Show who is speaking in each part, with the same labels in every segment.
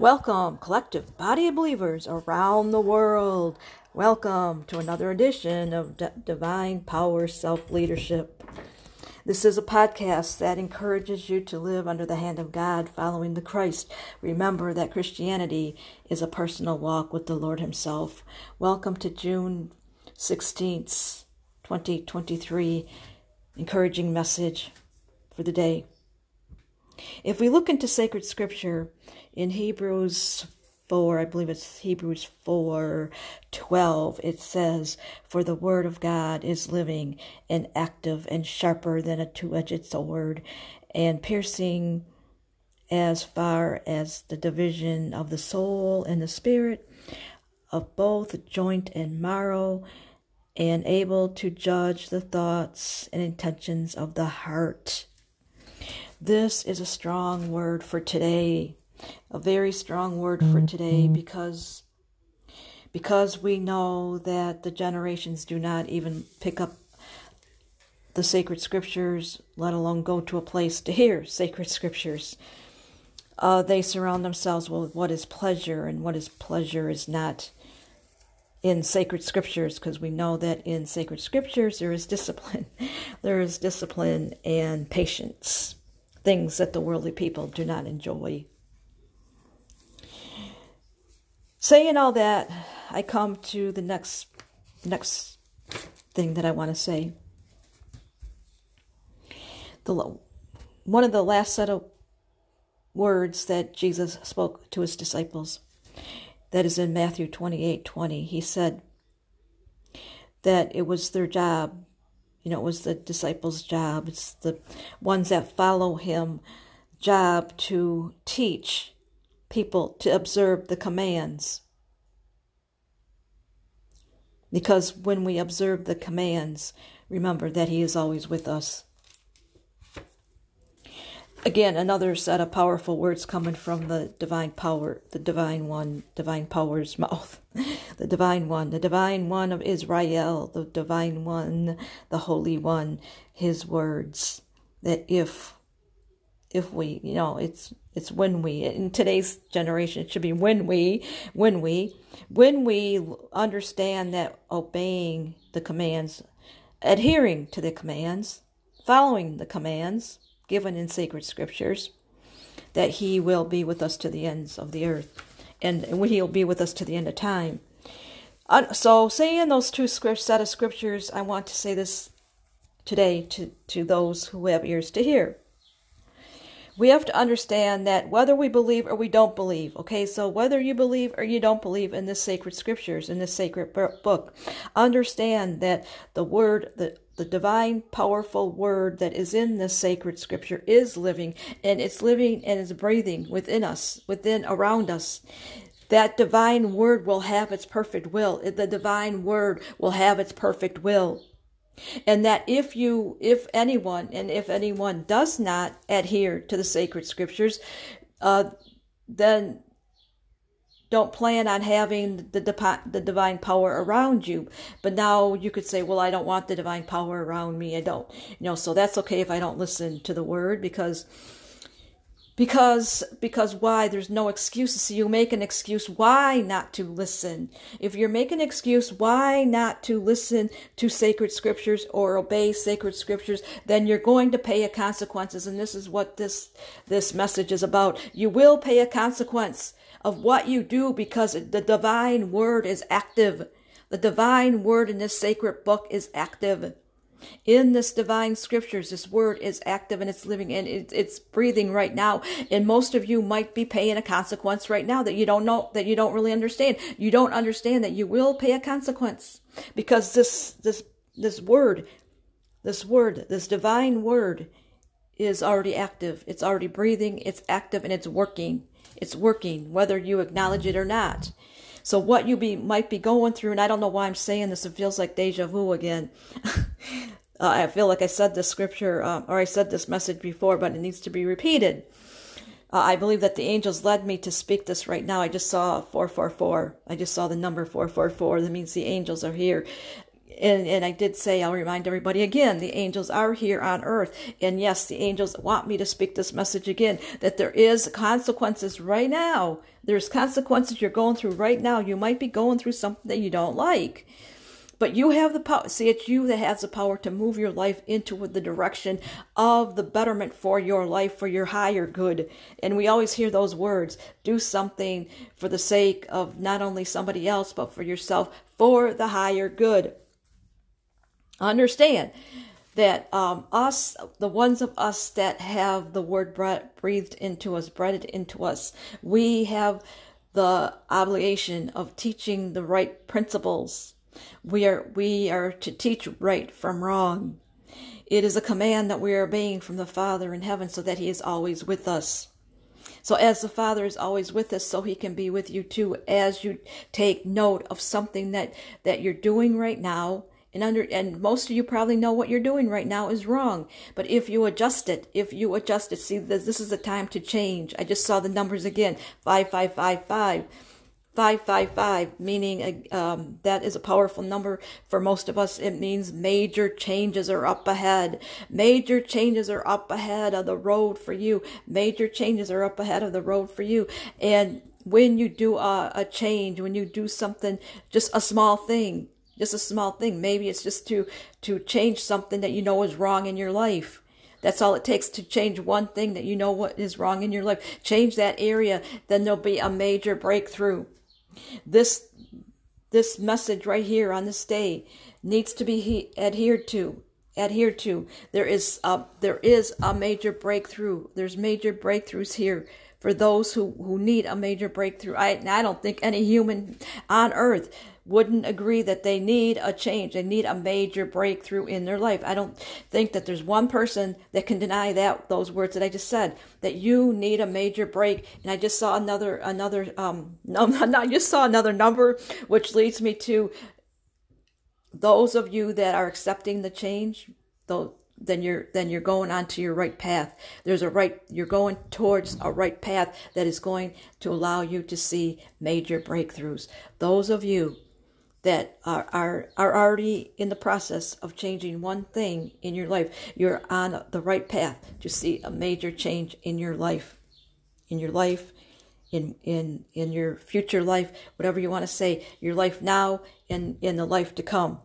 Speaker 1: Welcome, collective body of believers around the world. Welcome to another edition of D- Divine Power Self Leadership. This is a podcast that encourages you to live under the hand of God, following the Christ. Remember that Christianity is a personal walk with the Lord Himself. Welcome to June 16th, 2023, encouraging message for the day. If we look into sacred scripture in Hebrews 4, I believe it's Hebrews 4 12, it says, For the word of God is living and active and sharper than a two edged sword, and piercing as far as the division of the soul and the spirit, of both joint and marrow, and able to judge the thoughts and intentions of the heart. This is a strong word for today, a very strong word for today because because we know that the generations do not even pick up the sacred scriptures, let alone go to a place to hear sacred scriptures. Uh, they surround themselves with what is pleasure, and what is pleasure is not in sacred scriptures because we know that in sacred scriptures there is discipline. There is discipline and patience things that the worldly people do not enjoy. Saying all that, I come to the next next thing that I want to say. The one of the last set of words that Jesus spoke to his disciples that is in Matthew 28 20. He said that it was their job you know, it was the disciples' job. It's the ones that follow him job to teach people to observe the commands. Because when we observe the commands, remember that he is always with us. Again, another set of powerful words coming from the divine power, the divine one, divine power's mouth. The divine one, the divine one of Israel, the divine one, the holy one, his words. That if if we, you know, it's it's when we in today's generation it should be when we when we when we understand that obeying the commands, adhering to the commands, following the commands given in sacred scriptures, that he will be with us to the ends of the earth, and when he'll be with us to the end of time. Uh, so, saying those two set of scriptures, I want to say this today to, to those who have ears to hear. We have to understand that whether we believe or we don't believe, okay, so whether you believe or you don't believe in the sacred scriptures, in this sacred book, understand that the word, the the divine, powerful word that is in this sacred scripture is living and it's living and it's breathing within us, within, around us. That divine word will have its perfect will. The divine word will have its perfect will. And that if you, if anyone, and if anyone does not adhere to the sacred scriptures, uh, then don't plan on having the, the divine power around you. But now you could say, well, I don't want the divine power around me. I don't, you know, so that's okay if I don't listen to the word because because because why? There's no excuses. So you make an excuse why not to listen. If you're making an excuse why not to listen to sacred scriptures or obey sacred scriptures then you're going to pay a consequences. And this is what this this message is about. You will pay a consequence of what you do because the divine word is active. The divine word in this sacred book is active. In this divine scriptures, this word is active and it's living and it's breathing right now. And most of you might be paying a consequence right now that you don't know, that you don't really understand. You don't understand that you will pay a consequence because this, this, this word, this word, this divine word is already active. It's already breathing. It's active and it's working. It's working, whether you acknowledge it or not. So what you be might be going through, and I don't know why I'm saying this. It feels like deja vu again. uh, I feel like I said this scripture uh, or I said this message before, but it needs to be repeated. Uh, I believe that the angels led me to speak this right now. I just saw 444. I just saw the number 444. That means the angels are here And, and I did say, I'll remind everybody again, the angels are here on earth. And yes, the angels want me to speak this message again, that there is consequences right now. There's consequences you're going through right now. You might be going through something that you don't like. But you have the power. See, it's you that has the power to move your life into the direction of the betterment for your life, for your higher good. And we always hear those words do something for the sake of not only somebody else, but for yourself, for the higher good. Understand that um, us, the ones of us that have the word breathed into us, breathed into us, we have the obligation of teaching the right principles we are, we are to teach right from wrong. It is a command that we are obeying from the Father in heaven so that He is always with us. So as the Father is always with us, so He can be with you too as you take note of something that, that you're doing right now. And under and most of you probably know what you're doing right now is wrong. But if you adjust it, if you adjust it, see this, this is the time to change. I just saw the numbers again. Five five five five. 555, meaning um, that is a powerful number for most of us. It means major changes are up ahead. Major changes are up ahead of the road for you. Major changes are up ahead of the road for you. And when you do a, a change, when you do something, just a small thing, just a small thing, maybe it's just to, to change something that you know is wrong in your life. That's all it takes to change one thing that you know what is wrong in your life. Change that area, then there'll be a major breakthrough. This this message right here on this day needs to be he, adhered to adhered to there is a, there is a major breakthrough there's major breakthroughs here for those who who need a major breakthrough i i don't think any human on earth wouldn't agree that they need a change. They need a major breakthrough in their life. I don't think that there's one person that can deny that those words that I just said. That you need a major break. And I just saw another another um no, I just saw another number, which leads me to those of you that are accepting the change. Though then you're then you're going onto your right path. There's a right you're going towards a right path that is going to allow you to see major breakthroughs. Those of you that are, are, are already in the process of changing one thing in your life. You're on the right path to see a major change in your life, in your life, in, in, in your future life, whatever you want to say, your life now and in the life to come.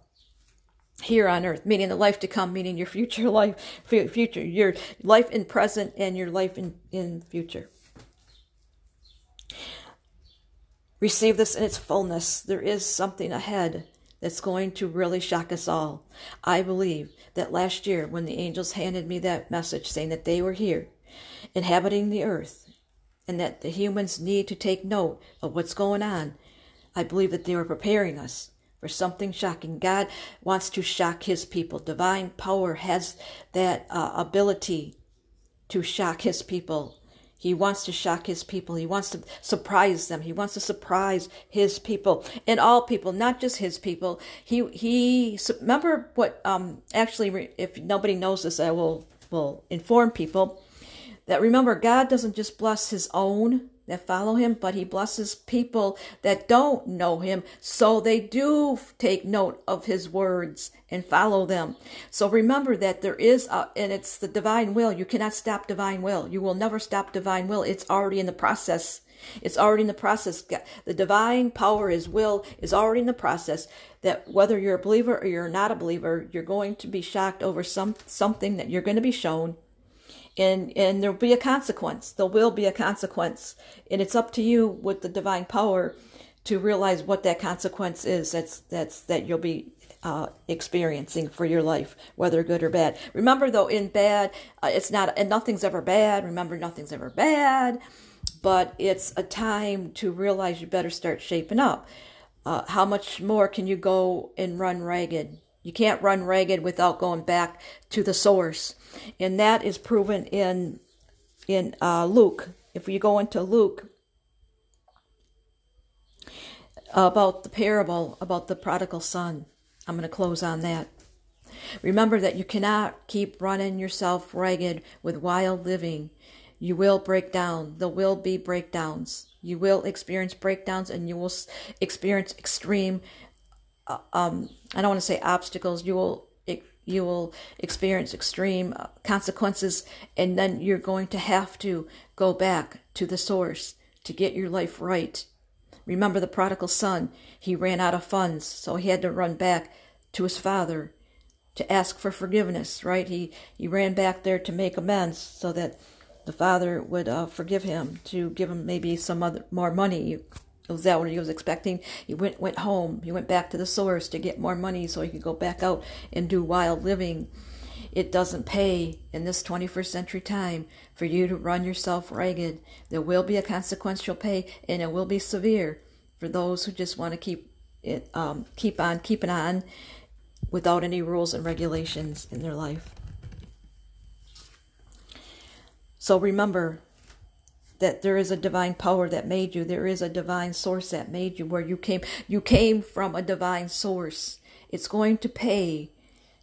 Speaker 1: Here on earth, meaning the life to come, meaning your future life, future, your life in present and your life in, in future. Receive this in its fullness. There is something ahead that's going to really shock us all. I believe that last year, when the angels handed me that message saying that they were here, inhabiting the earth, and that the humans need to take note of what's going on, I believe that they were preparing us for something shocking. God wants to shock his people. Divine power has that uh, ability to shock his people he wants to shock his people. He wants to surprise them. He wants to surprise his people and all people, not just his people. He he remember what um actually if nobody knows this, I will will inform people that remember God doesn't just bless his own that follow him, but he blesses people that don't know him, so they do take note of his words and follow them. So remember that there is, a, and it's the divine will. You cannot stop divine will. You will never stop divine will. It's already in the process. It's already in the process. The divine power, His will, is already in the process. That whether you're a believer or you're not a believer, you're going to be shocked over some something that you're going to be shown and and there'll be a consequence there will be a consequence and it's up to you with the divine power to realize what that consequence is that's that's that you'll be uh, experiencing for your life, whether good or bad. Remember, though, in bad, uh, it's not, and nothing's ever bad. Remember, nothing's ever bad, but it's a time to realize you better start shaping up. Uh, how much more can you go and run ragged? You can't run ragged without going back to the source, and that is proven in in uh, Luke. If you go into Luke about the parable about the prodigal son, I'm going to close on that. Remember that you cannot keep running yourself ragged with wild living. You will break down. There will be breakdowns. You will experience breakdowns and you will experience extreme uh, um, I don't want to say obstacles. You will you will experience extreme uh, consequences, and then you're going to have to go back to the source to get your life right. Remember the prodigal son, he ran out of funds, so he had to run back to his father to ask for forgiveness, right? He he ran back there to make amends so that the father would uh, forgive him, to give him maybe some other more money. Was that what he was expecting? He went went home. He went back to the source to get more money so he could go back out and do wild living. It doesn't pay in this 21st century time for you to run yourself ragged. There will be a consequence you'll pay, and it will be severe for those who just want to keep it, um, keep on keeping on without any rules and regulations in their life. So remember that there is a divine power that made you. There is a divine source that made you where you came. You came from a divine source. It's going to pay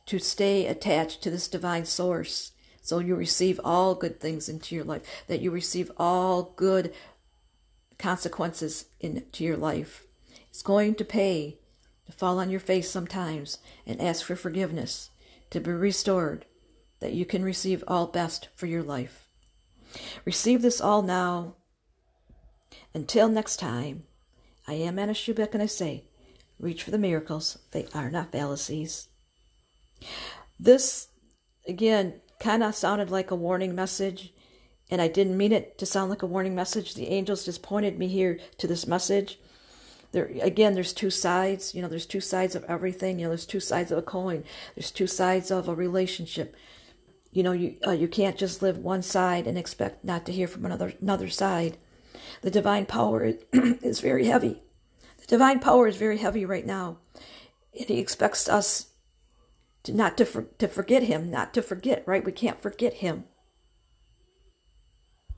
Speaker 1: to stay attached to this divine source. So you receive all good things into your life, that you receive all good consequences into your life. It's going to pay to fall on your face sometimes and ask for forgiveness, to be restored, that you can receive all best for your life. Receive this all now. Until next time, I am Anna Schupback and I say, reach for the miracles. They are not fallacies. This, again, kind of sounded like a warning message, and I didn't mean it to sound like a warning message. The angels just pointed me here to this message. There again, there's two sides. You know, there's two sides of everything. You know, there's two sides of a coin. There's two sides of a relationship. You know, you uh, you can't just live one side and expect not to hear from another another side. The divine power is very heavy. The divine power is very heavy right now, and He expects us to not to for, to forget Him, not to forget. Right? We can't forget Him.